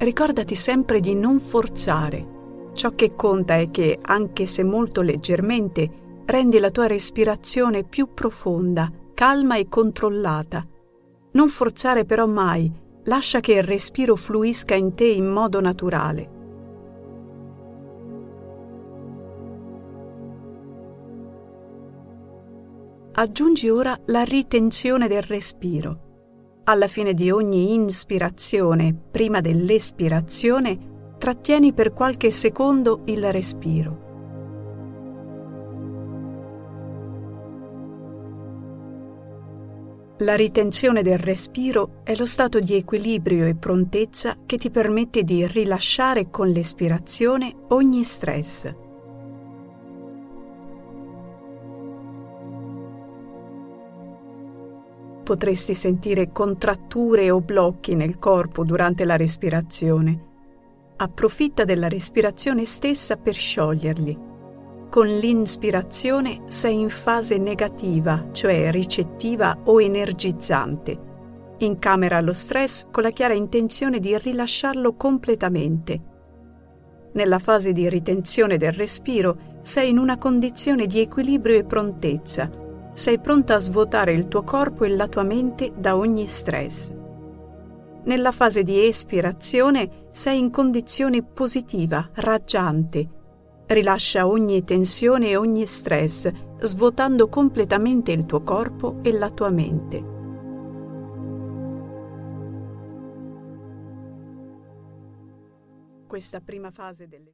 Ricordati sempre di non forzare. Ciò che conta è che, anche se molto leggermente, rendi la tua respirazione più profonda, calma e controllata. Non forzare però mai, lascia che il respiro fluisca in te in modo naturale. Aggiungi ora la ritenzione del respiro. Alla fine di ogni inspirazione, prima dell'espirazione, trattieni per qualche secondo il respiro. La ritenzione del respiro è lo stato di equilibrio e prontezza che ti permette di rilasciare con l'espirazione ogni stress. Potresti sentire contratture o blocchi nel corpo durante la respirazione. Approfitta della respirazione stessa per scioglierli. Con l'inspirazione sei in fase negativa, cioè ricettiva o energizzante. Incamera lo stress con la chiara intenzione di rilasciarlo completamente. Nella fase di ritenzione del respiro sei in una condizione di equilibrio e prontezza. Sei pronta a svuotare il tuo corpo e la tua mente da ogni stress. Nella fase di espirazione sei in condizione positiva, raggiante, Rilascia ogni tensione e ogni stress, svuotando completamente il tuo corpo e la tua mente. Questa prima fase delle